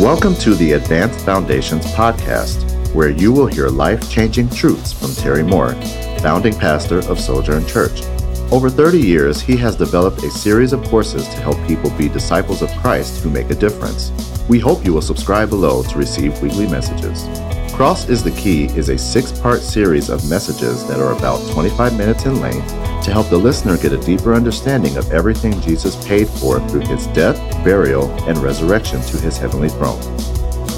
Welcome to the Advanced Foundations podcast, where you will hear life changing truths from Terry Moore, founding pastor of Sojourn Church. Over 30 years, he has developed a series of courses to help people be disciples of Christ who make a difference. We hope you will subscribe below to receive weekly messages. Cross is the Key is a six part series of messages that are about 25 minutes in length to help the listener get a deeper understanding of everything Jesus paid for through his death, burial, and resurrection to his heavenly throne.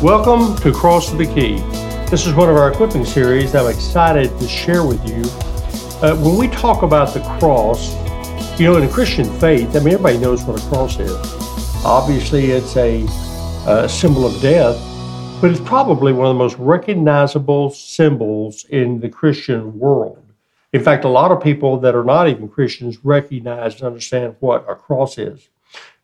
Welcome to Cross the Key. This is one of our equipping series that I'm excited to share with you. Uh, when we talk about the cross, you know, in the Christian faith, I mean, everybody knows what a cross is. Obviously, it's a, a symbol of death, but it's probably one of the most recognizable symbols in the Christian world. In fact, a lot of people that are not even Christians recognize and understand what a cross is.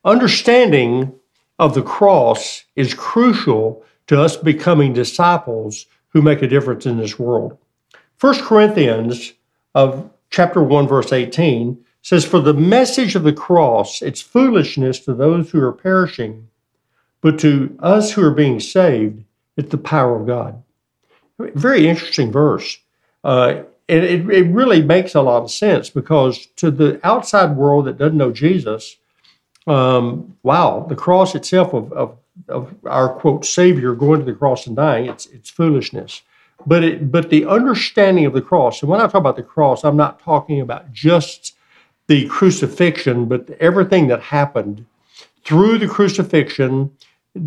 Understanding of the cross is crucial to us becoming disciples who make a difference in this world. 1 Corinthians of chapter 1 verse 18 says for the message of the cross it's foolishness to those who are perishing but to us who are being saved it's the power of God. Very interesting verse. Uh, and it, it really makes a lot of sense because to the outside world that doesn't know Jesus, um, wow, the cross itself of, of, of, our quote Savior going to the cross and dying, it's it's foolishness. But it but the understanding of the cross, and when I talk about the cross, I'm not talking about just the crucifixion, but everything that happened through the crucifixion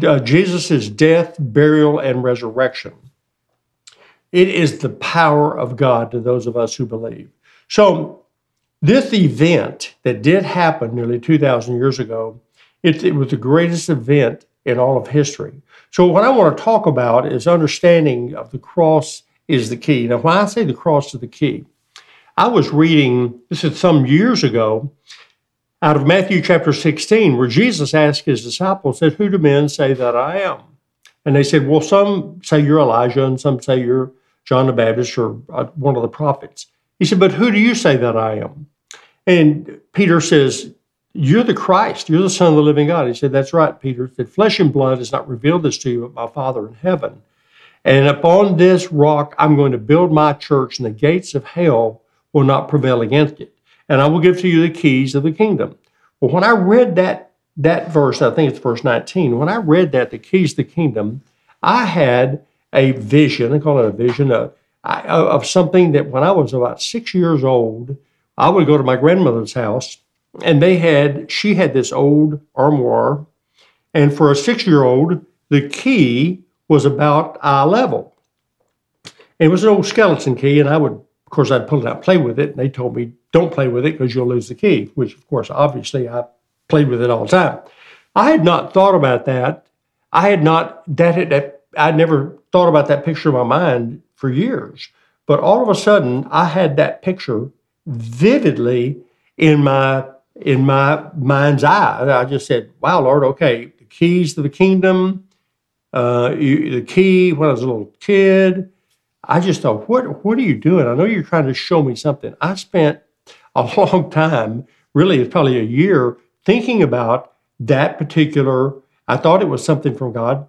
uh, Jesus' death, burial, and resurrection. It is the power of God to those of us who believe. So, this event that did happen nearly 2,000 years ago, it, it was the greatest event in all of history. So, what I want to talk about is understanding of the cross is the key. Now, when I say the cross is the key, I was reading, this is some years ago, out of Matthew chapter 16, where Jesus asked his disciples, said, Who do men say that I am? And they said, Well, some say you're Elijah, and some say you're John the Baptist or uh, one of the prophets. He said, But who do you say that I am? And Peter says, You're the Christ. You're the Son of the living God. He said, That's right, Peter. That flesh and blood has not revealed this to you, but my Father in heaven. And upon this rock I'm going to build my church, and the gates of hell will not prevail against it and I will give to you the keys of the kingdom. Well, when I read that that verse, I think it's verse 19, when I read that, the keys of the kingdom, I had a vision, I call it a vision of, of something that when I was about six years old, I would go to my grandmother's house and they had, she had this old armoire. And for a six year old, the key was about eye level. And it was an old skeleton key, and I would of course, I'd pull it out, play with it, and they told me, don't play with it because you'll lose the key, which, of course, obviously I played with it all the time. I had not thought about that. I had not, that had, I never thought about that picture in my mind for years. But all of a sudden, I had that picture vividly in my in my mind's eye. I just said, "Wow, Lord, okay, the keys to the kingdom, uh, you, the key when I was a little kid, I just thought, what what are you doing? I know you're trying to show me something. I spent a long time, really, it's probably a year, thinking about that particular. I thought it was something from God.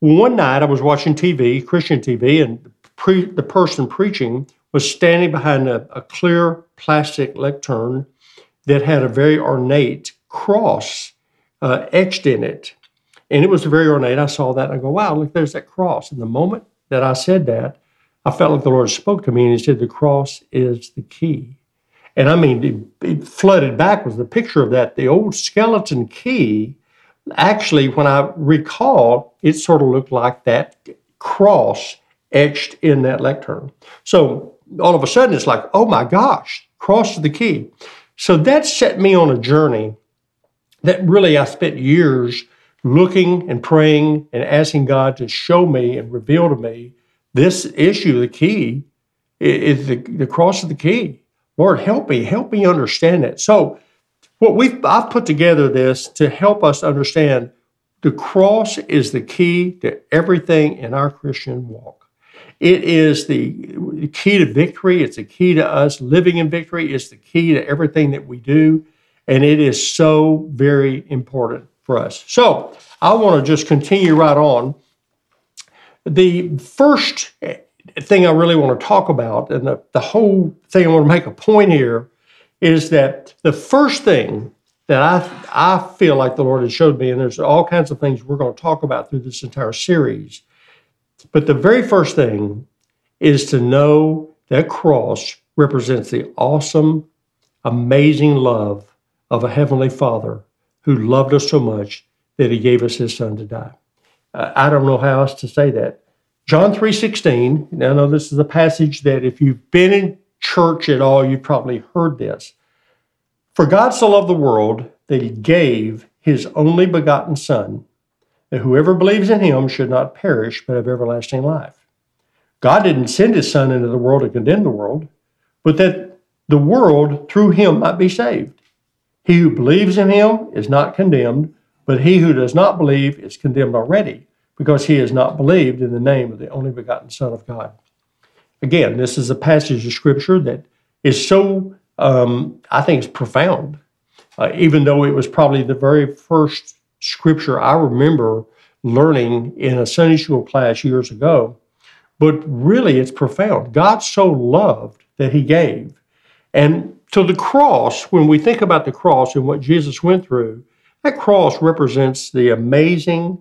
One night, I was watching TV, Christian TV, and pre, the person preaching was standing behind a, a clear plastic lectern that had a very ornate cross uh, etched in it. And it was very ornate. I saw that and I go, wow, look, there's that cross. And the moment that I said that, I felt like the Lord spoke to me and He said, The cross is the key. And I mean, it, it flooded back with the picture of that. The old skeleton key, actually, when I recall, it sort of looked like that cross etched in that lectern. So all of a sudden, it's like, oh my gosh, cross the key. So that set me on a journey that really I spent years looking and praying and asking God to show me and reveal to me this issue, the key, is the, the cross of the key. Lord, help me, help me understand it. So, what we've I've put together this to help us understand the cross is the key to everything in our Christian walk. It is the key to victory. It's the key to us living in victory. It's the key to everything that we do. And it is so very important. for us. So I want to just continue right on. The first thing I really want to talk about, and the, the whole thing I want to make a point here, is that the first thing that I I feel like the Lord has showed me, and there's all kinds of things we're going to talk about through this entire series. But the very first thing is to know that cross represents the awesome, amazing love of a heavenly Father who loved us so much that He gave us His Son to die. Uh, I don't know how else to say that. John three sixteen. Now, I know this is a passage that if you've been in church at all, you've probably heard this. For God so loved the world that he gave his only begotten Son, that whoever believes in him should not perish but have everlasting life. God didn't send his Son into the world to condemn the world, but that the world through him might be saved. He who believes in him is not condemned, but he who does not believe is condemned already, because he has not believed in the name of the only begotten Son of God. Again, this is a passage of Scripture that is so um, I think it's profound. Uh, even though it was probably the very first scripture I remember learning in a Sunday school class years ago. But really, it's profound. God so loved that he gave. And to the cross, when we think about the cross and what Jesus went through, that cross represents the amazing,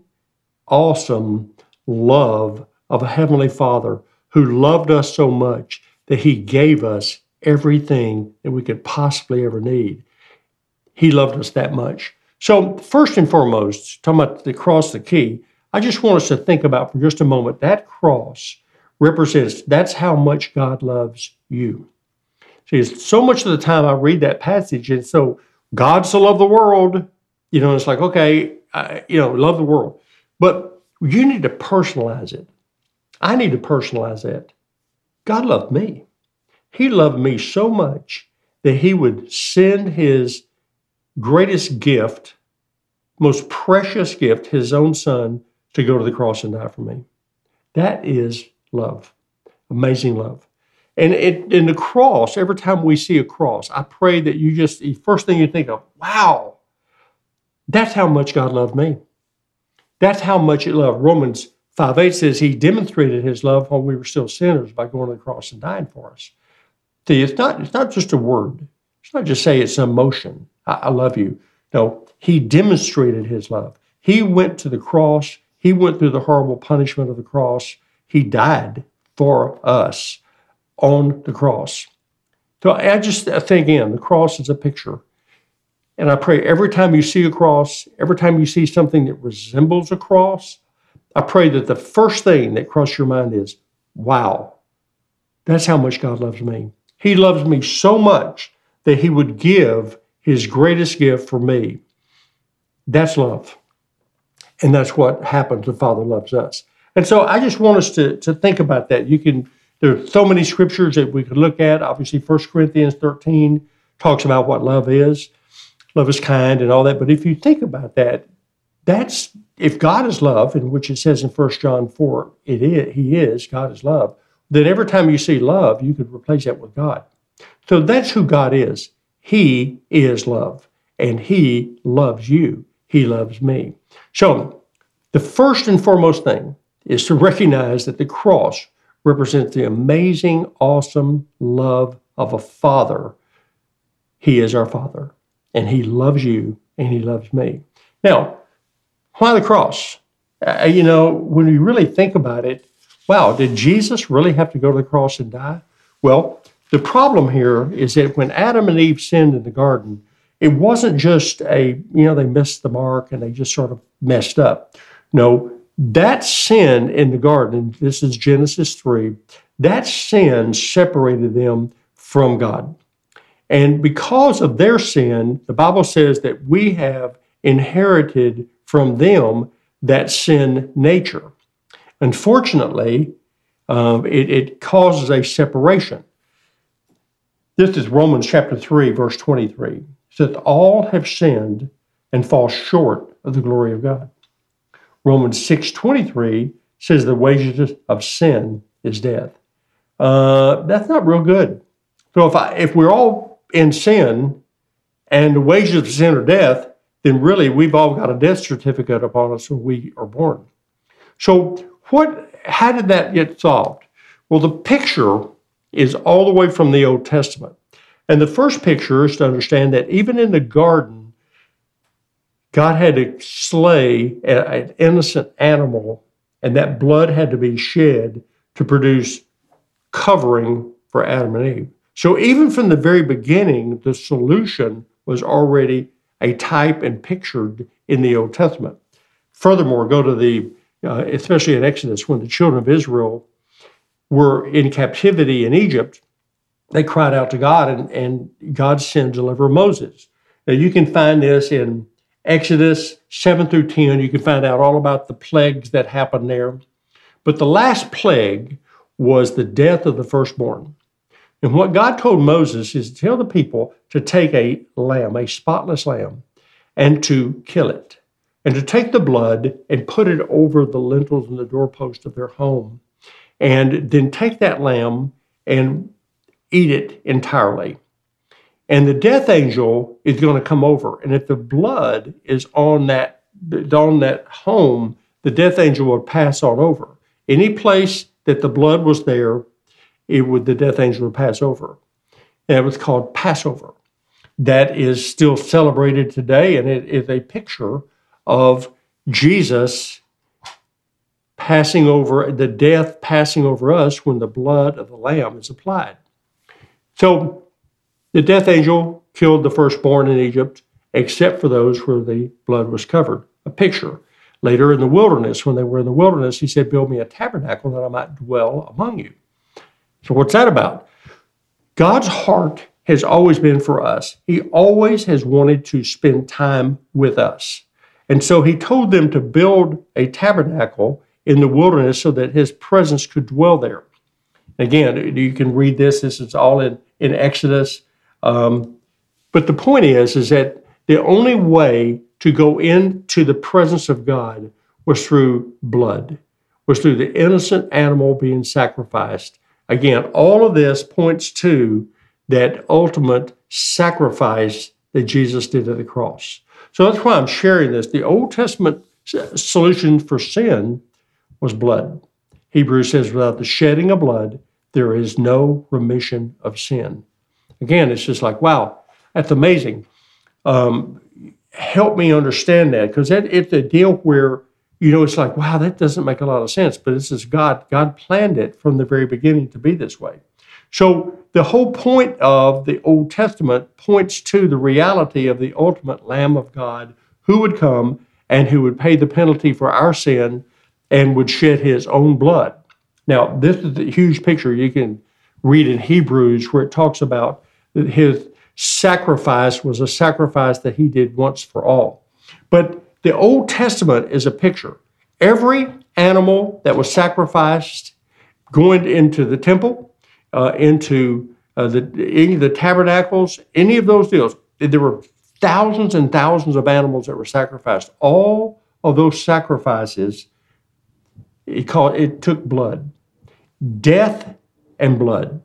awesome love of a Heavenly Father who loved us so much that he gave us everything that we could possibly ever need. He loved us that much. So, first and foremost, talking about the cross, the key, I just want us to think about for just a moment that cross represents that's how much God loves you. See, so much of the time I read that passage, and so God so loved the world, you know, it's like, okay, I, you know, love the world. But you need to personalize it. I need to personalize that. God loved me. He loved me so much that he would send his greatest gift, most precious gift, his own son, to go to the cross and die for me. That is love, amazing love. And it, in the cross, every time we see a cross, I pray that you just, the first thing you think of, wow, that's how much God loved me. That's how much it loved. Romans 5 8 says he demonstrated his love when we were still sinners by going to the cross and dying for us. See, it's not, it's not just a word. It's not just say it's an emotion. I, I love you. No, he demonstrated his love. He went to the cross. He went through the horrible punishment of the cross. He died for us on the cross. So I just think again, the cross is a picture. And I pray every time you see a cross, every time you see something that resembles a cross, I pray that the first thing that crosses your mind is, wow, that's how much God loves me. He loves me so much that he would give his greatest gift for me. That's love. And that's what happens. The Father loves us. And so I just want us to, to think about that. You can, there are so many scriptures that we could look at. Obviously, 1 Corinthians 13 talks about what love is. Love is kind and all that. But if you think about that, that's if God is love, in which it says in 1 John 4, it is, he is, God is love then every time you see love, you could replace that with God. So that's who God is. He is love, and He loves you. He loves me. So the first and foremost thing is to recognize that the cross represents the amazing, awesome love of a father. He is our father, and He loves you, and He loves me. Now, why the cross? Uh, you know, when you really think about it, wow, did Jesus really have to go to the cross and die? Well, the problem here is that when Adam and Eve sinned in the garden, it wasn't just a, you know, they missed the mark and they just sort of messed up. No, that sin in the garden, this is Genesis 3, that sin separated them from God. And because of their sin, the Bible says that we have inherited from them that sin nature. Unfortunately, um, it, it causes a separation. This is Romans chapter 3, verse 23. Says, All have sinned and fall short of the glory of God. Romans 6 23 says the wages of sin is death. Uh, that's not real good. So if I, if we're all in sin and the wages of sin are death, then really we've all got a death certificate upon us when we are born. So, what? How did that get solved? Well, the picture is all the way from the Old Testament. And the first picture is to understand that even in the garden, God had to slay an innocent animal, and that blood had to be shed to produce covering for Adam and Eve. So, even from the very beginning, the solution was already a type and pictured in the Old Testament. Furthermore, go to the, uh, especially in Exodus, when the children of Israel were in captivity in Egypt, they cried out to God, and, and God sent deliverer Moses. Now, you can find this in Exodus 7 through 10. You can find out all about the plagues that happened there. But the last plague was the death of the firstborn. And what God told Moses is to tell the people to take a lamb, a spotless lamb, and to kill it, and to take the blood and put it over the lintels and the doorpost of their home and then take that lamb and eat it entirely. And the death angel is going to come over. And if the blood is on that on that home, the death angel will pass on over. Any place that the blood was there, it would the death angel would pass over. And it was called Passover. That is still celebrated today, and it is a picture of Jesus passing over, the death passing over us when the blood of the Lamb is applied. So the death angel killed the firstborn in Egypt, except for those where the blood was covered. A picture. Later in the wilderness, when they were in the wilderness, he said, Build me a tabernacle that I might dwell among you. So, what's that about? God's heart has always been for us. He always has wanted to spend time with us. And so he told them to build a tabernacle in the wilderness so that his presence could dwell there. Again, you can read this. This is all in, in Exodus. Um, but the point is, is that the only way to go into the presence of God was through blood, was through the innocent animal being sacrificed. Again, all of this points to that ultimate sacrifice that Jesus did at the cross. So that's why I'm sharing this. The Old Testament solution for sin was blood. Hebrews says, without the shedding of blood, there is no remission of sin. Again, it's just like, wow, that's amazing. Um, help me understand that because it's a deal where you know it's like, wow, that doesn't make a lot of sense. But this is God. God planned it from the very beginning to be this way. So the whole point of the Old Testament points to the reality of the ultimate Lamb of God who would come and who would pay the penalty for our sin and would shed his own blood. Now, this is a huge picture you can read in Hebrews where it talks about his sacrifice was a sacrifice that he did once for all. But the Old Testament is a picture. Every animal that was sacrificed going into the temple, uh, into uh, the, any of the tabernacles, any of those deals, there were thousands and thousands of animals that were sacrificed. All of those sacrifices it called it took blood. Death and blood.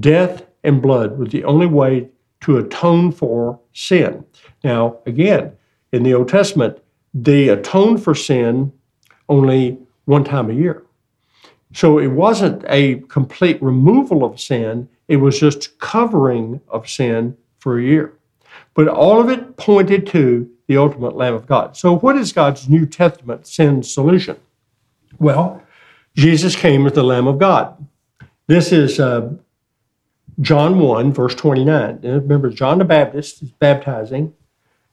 Death and blood was the only way to atone for sin. Now, again, in the Old Testament, they atoned for sin only one time a year. So it wasn't a complete removal of sin, it was just covering of sin for a year. But all of it pointed to the ultimate Lamb of God. So, what is God's New Testament sin solution? Well, Jesus came as the Lamb of God. This is uh, John 1, verse 29. remember, John the Baptist is baptizing,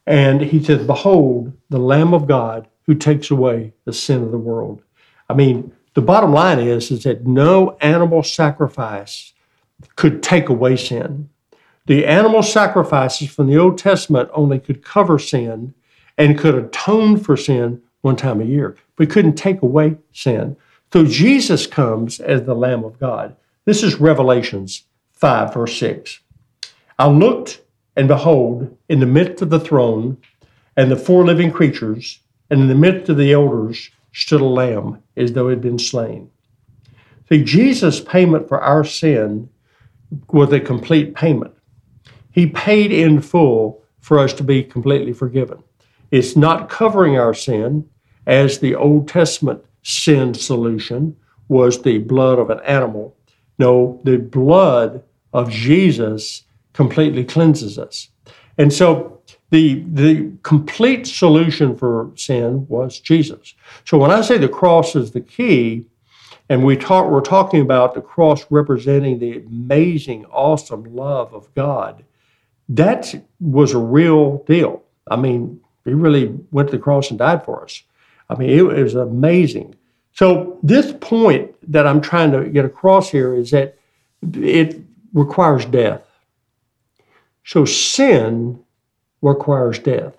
and he says, Behold, the Lamb of God who takes away the sin of the world. I mean, the bottom line is, is that no animal sacrifice could take away sin. The animal sacrifices from the Old Testament only could cover sin and could atone for sin one time a year. but couldn't take away sin. So Jesus comes as the Lamb of God. This is Revelations 5, verse 6. I looked, and behold, in the midst of the throne and the four living creatures, and in the midst of the elders, stood a lamb as though it had been slain. See, Jesus' payment for our sin was a complete payment. He paid in full for us to be completely forgiven. It's not covering our sin as the Old Testament sin solution was the blood of an animal. No, the blood of Jesus completely cleanses us. And so the, the complete solution for sin was Jesus. So when I say the cross is the key, and we talk, we're talking about the cross representing the amazing, awesome love of God, that was a real deal. I mean, he really went to the cross and died for us. I mean, it, it was amazing. So, this point that I'm trying to get across here is that it requires death. So, sin requires death.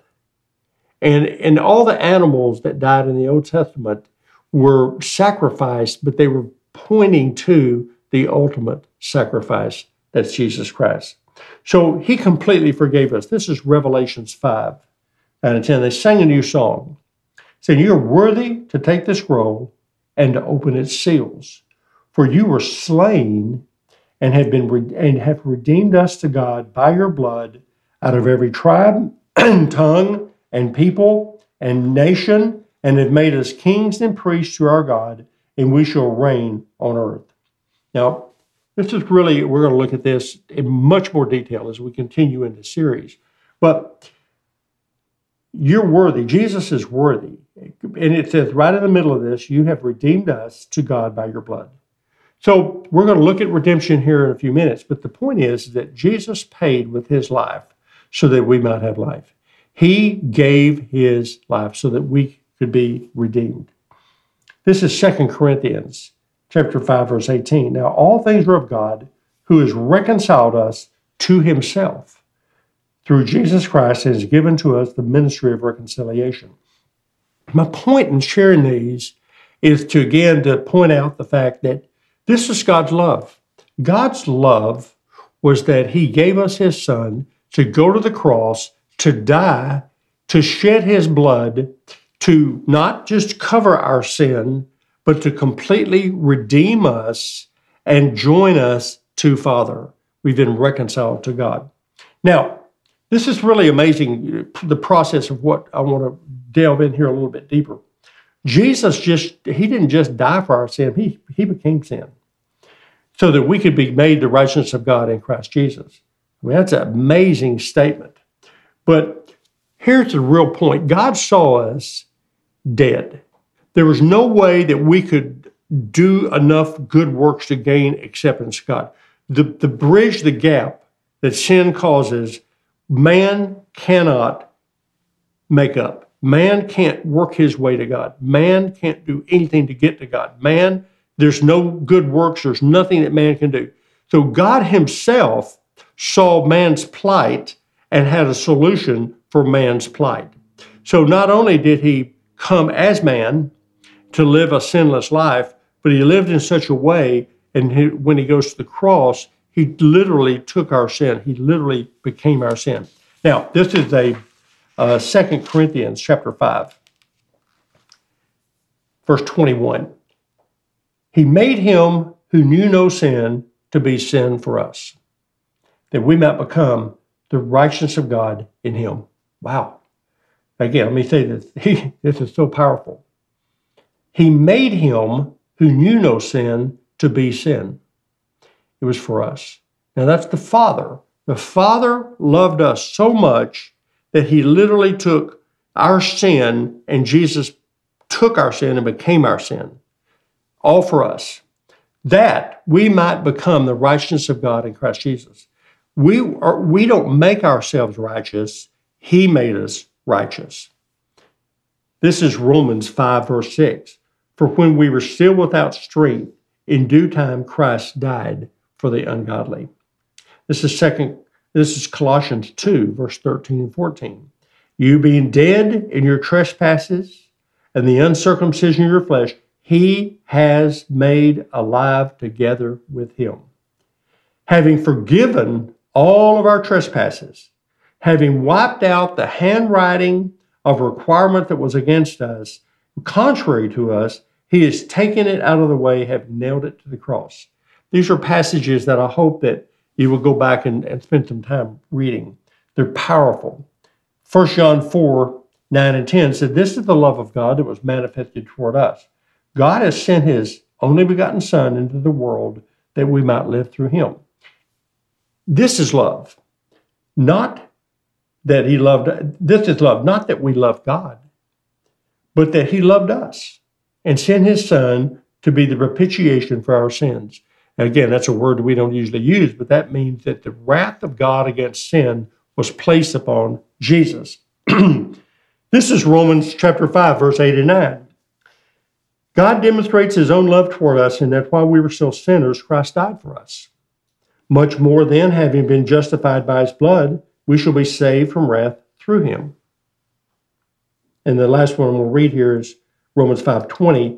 And, and all the animals that died in the Old Testament were sacrificed, but they were pointing to the ultimate sacrifice that's Jesus Christ. So he completely forgave us. This is Revelations 5 and 10. They sang a new song saying, You're worthy to take the scroll and to open its seals. For you were slain and have been re- and have redeemed us to God by your blood out of every tribe and tongue and people and nation, and have made us kings and priests to our God, and we shall reign on earth. Now, this is really, we're going to look at this in much more detail as we continue in the series. But you're worthy. Jesus is worthy. And it says right in the middle of this, you have redeemed us to God by your blood. So we're going to look at redemption here in a few minutes. But the point is that Jesus paid with his life so that we might have life. He gave his life so that we could be redeemed. This is Second Corinthians chapter 5 verse 18. Now all things are of God who has reconciled us to himself through Jesus Christ has given to us the ministry of reconciliation. My point in sharing these is to again to point out the fact that this is God's love. God's love was that he gave us his son to go to the cross, to die, to shed his blood, to not just cover our sin, but to completely redeem us and join us to Father. We've been reconciled to God. Now, this is really amazing, the process of what I want to delve in here a little bit deeper. Jesus just, he didn't just die for our sin, he, he became sin so that we could be made the righteousness of God in Christ Jesus. I mean, that's an amazing statement. But here's the real point God saw us dead. There was no way that we could do enough good works to gain acceptance God. The, the bridge, the gap that sin causes, man cannot make up. Man can't work his way to God. Man can't do anything to get to God. Man, there's no good works, there's nothing that man can do. So God Himself saw man's plight and had a solution for man's plight. So not only did he come as man to live a sinless life, but he lived in such a way, and he, when he goes to the cross, he literally took our sin. He literally became our sin. Now, this is a uh, 2 Corinthians chapter 5, verse 21. He made him who knew no sin to be sin for us that we might become the righteousness of God in him. Wow. Again, let me say this. He, this is so powerful. He made him who knew no sin to be sin. It was for us. Now that's the Father. The Father loved us so much that he literally took our sin and Jesus took our sin and became our sin, all for us, that we might become the righteousness of God in Christ Jesus. We, are, we don't make ourselves righteous, He made us righteous. This is Romans 5, verse 6. For when we were still without strength, in due time Christ died for the ungodly. This is second this is Colossians 2, verse 13 and 14. You being dead in your trespasses and the uncircumcision of your flesh, he has made alive together with him. Having forgiven all of our trespasses, having wiped out the handwriting of requirement that was against us, contrary to us, he has taken it out of the way, have nailed it to the cross. These are passages that I hope that you will go back and, and spend some time reading. They're powerful. 1 John 4, 9 and 10 said, This is the love of God that was manifested toward us. God has sent his only begotten Son into the world that we might live through him. This is love. Not that he loved, this is love, not that we love God, but that he loved us and sent his Son to be the propitiation for our sins. Again, that's a word we don't usually use, but that means that the wrath of God against sin was placed upon Jesus. this is Romans chapter 5, verse 8 and 9. God demonstrates his own love toward us in that while we were still sinners, Christ died for us. Much more then, having been justified by his blood, we shall be saved from wrath through him. And the last one we'll read here is Romans 5:20.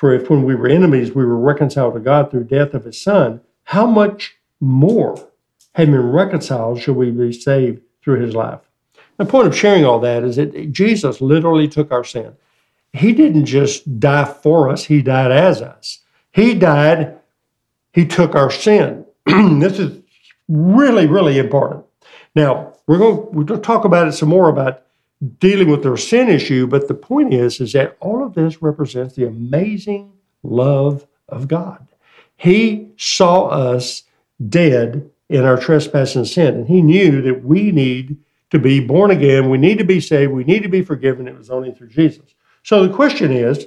For if when we were enemies we were reconciled to God through death of his son, how much more, having been reconciled, shall we be saved through his life? The point of sharing all that is that Jesus literally took our sin. He didn't just die for us, he died as us. He died, he took our sin. this is really, really important. Now, we're going, we're going to talk about it some more about dealing with their sin issue, but the point is, is that all of this represents the amazing love of God. He saw us dead in our trespass and sin, and he knew that we need to be born again, we need to be saved, we need to be forgiven. It was only through Jesus. So the question is,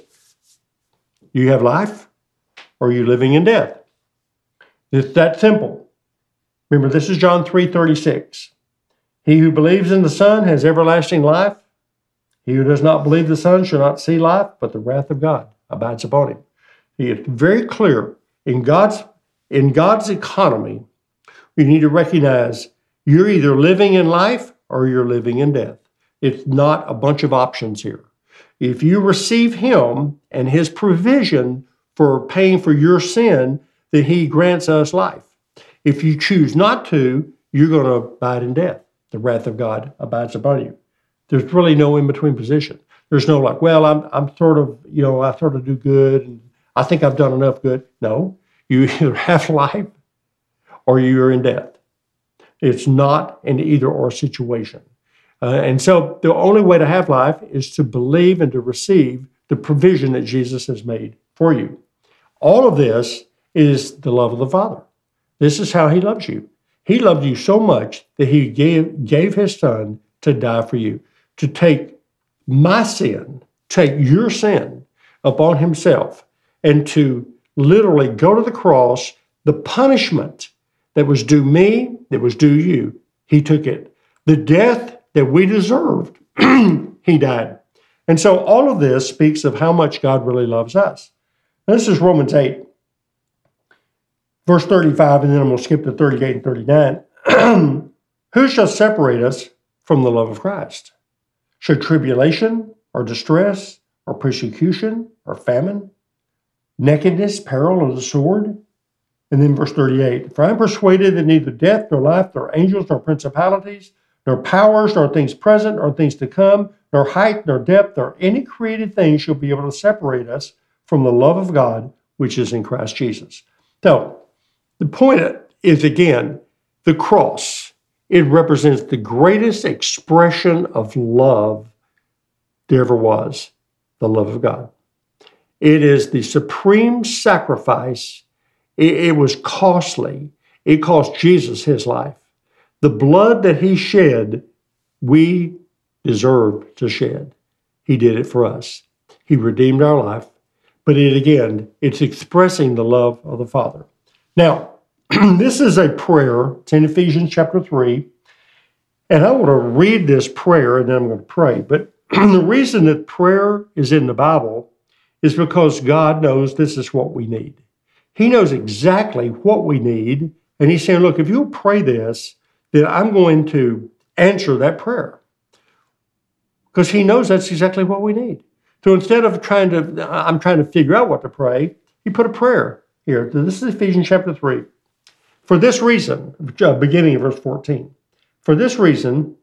you have life or are you living in death? It's that simple. Remember, this is John 3 36. He who believes in the Son has everlasting life. He who does not believe the Son shall not see life, but the wrath of God abides upon him. He is very clear in God's in God's economy. You need to recognize you're either living in life or you're living in death. It's not a bunch of options here. If you receive Him and His provision for paying for your sin, then He grants us life. If you choose not to, you're going to abide in death the wrath of God abides upon you. There's really no in between position. There's no like, well, I'm I'm sort of, you know, I sort of do good and I think I've done enough good. No, you either have life or you're in death. It's not an either or situation. Uh, and so the only way to have life is to believe and to receive the provision that Jesus has made for you. All of this is the love of the Father. This is how he loves you. He loved you so much that he gave, gave his son to die for you, to take my sin, take your sin upon himself, and to literally go to the cross, the punishment that was due me, that was due you, he took it. The death that we deserved, he died. And so all of this speaks of how much God really loves us. This is Romans 8, verse 35, and then I'm going to skip to 38 and 39. Who shall separate us from the love of Christ? Should tribulation or distress or persecution or famine, nakedness, peril, or the sword? And then verse 38 For I am persuaded that neither death, nor life, nor angels, nor principalities, nor powers, nor things present, nor things to come, nor height, nor depth, nor any created thing shall be able to separate us from the love of God which is in Christ Jesus. So, the point is again, the cross. It represents the greatest expression of love there ever was the love of God. It is the supreme sacrifice. It, it, was costly. It cost Jesus his life. The blood that he shed, we deserve to shed. He did it for us. He redeemed our life. But it again, it's expressing the love of the Father. Now, this is a prayer. It's in Ephesians chapter 3. And I want to read this prayer and then I'm going to pray. But the reason that prayer is in the Bible is because God knows this is what we need. He knows exactly what we need. And He's saying, look, if you'll pray this, then I'm going to answer that prayer. Because He knows that's exactly what we need. So instead of trying to, I'm trying to figure out what to pray, He put a prayer here. This is Ephesians chapter 3. For this reason, uh, beginning of verse 14, for this reason,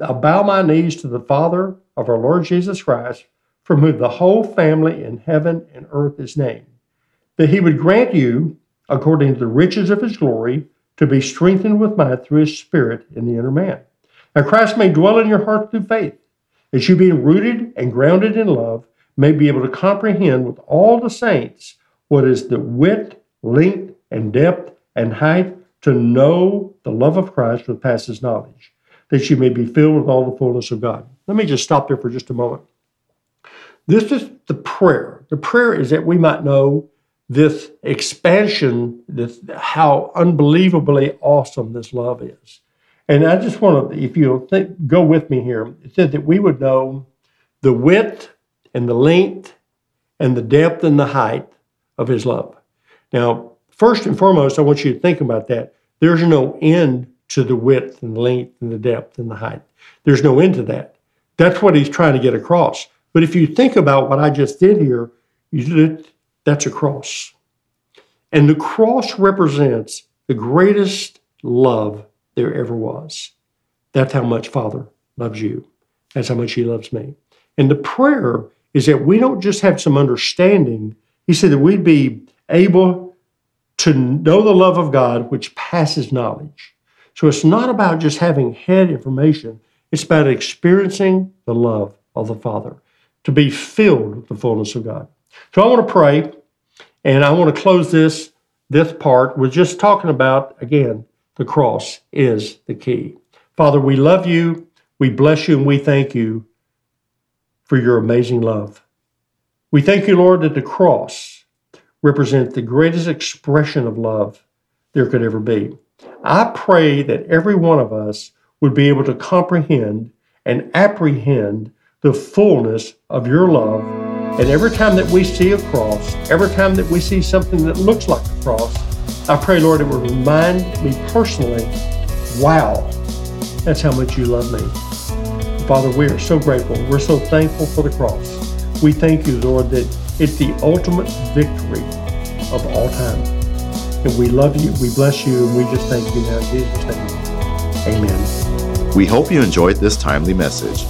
I bow my knees to the Father of our Lord Jesus Christ, from whom the whole family in heaven and earth is named, that he would grant you, according to the riches of his glory, to be strengthened with might through his Spirit in the inner man. That Christ may dwell in your heart through faith, that you, being rooted and grounded in love, may be able to comprehend with all the saints what is the width, length, and depth and height to know the love of Christ which passes knowledge, that you may be filled with all the fullness of God. Let me just stop there for just a moment. This is the prayer. The prayer is that we might know this expansion, this how unbelievably awesome this love is. And I just want to, if you'll think, go with me here, it said that we would know the width and the length and the depth and the height of his love. Now, first and foremost, I want you to think about that. There's no end to the width and the length and the depth and the height. There's no end to that. That's what he's trying to get across. But if you think about what I just did here, you, that's a cross. And the cross represents the greatest love there ever was. That's how much Father loves you. That's how much He loves me. And the prayer is that we don't just have some understanding. He said that we'd be able to know the love of God, which passes knowledge. So it's not about just having head information, it's about experiencing the love of the Father, to be filled with the fullness of God. So I want to pray, and I want to close this, this part with just talking about, again, the cross is the key. Father, we love you, we bless you, and we thank you for your amazing love. We thank you, Lord, that the cross represents the greatest expression of love there could ever be. I pray that every one of us would be able to comprehend and apprehend the fullness of your love. And every time that we see a cross, every time that we see something that looks like a cross, I pray, Lord, it would remind me personally, wow, that's how much you love me. Father, we are so grateful. We're so thankful for the cross. We thank you, Lord, that it's the ultimate victory of all time. And we love you, we bless you, and we just thank you now Jesus' name. Amen. We hope you enjoyed this timely message.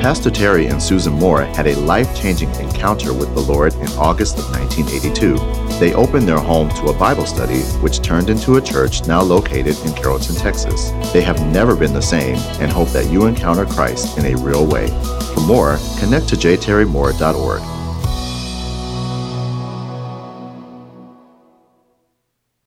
Pastor Terry and Susan Moore had a life changing encounter with the Lord in August of 1982 they opened their home to a Bible study, which turned into a church now located in Carrollton, Texas. They have never been the same and hope that you encounter Christ in a real way. For more, connect to jterrymore.org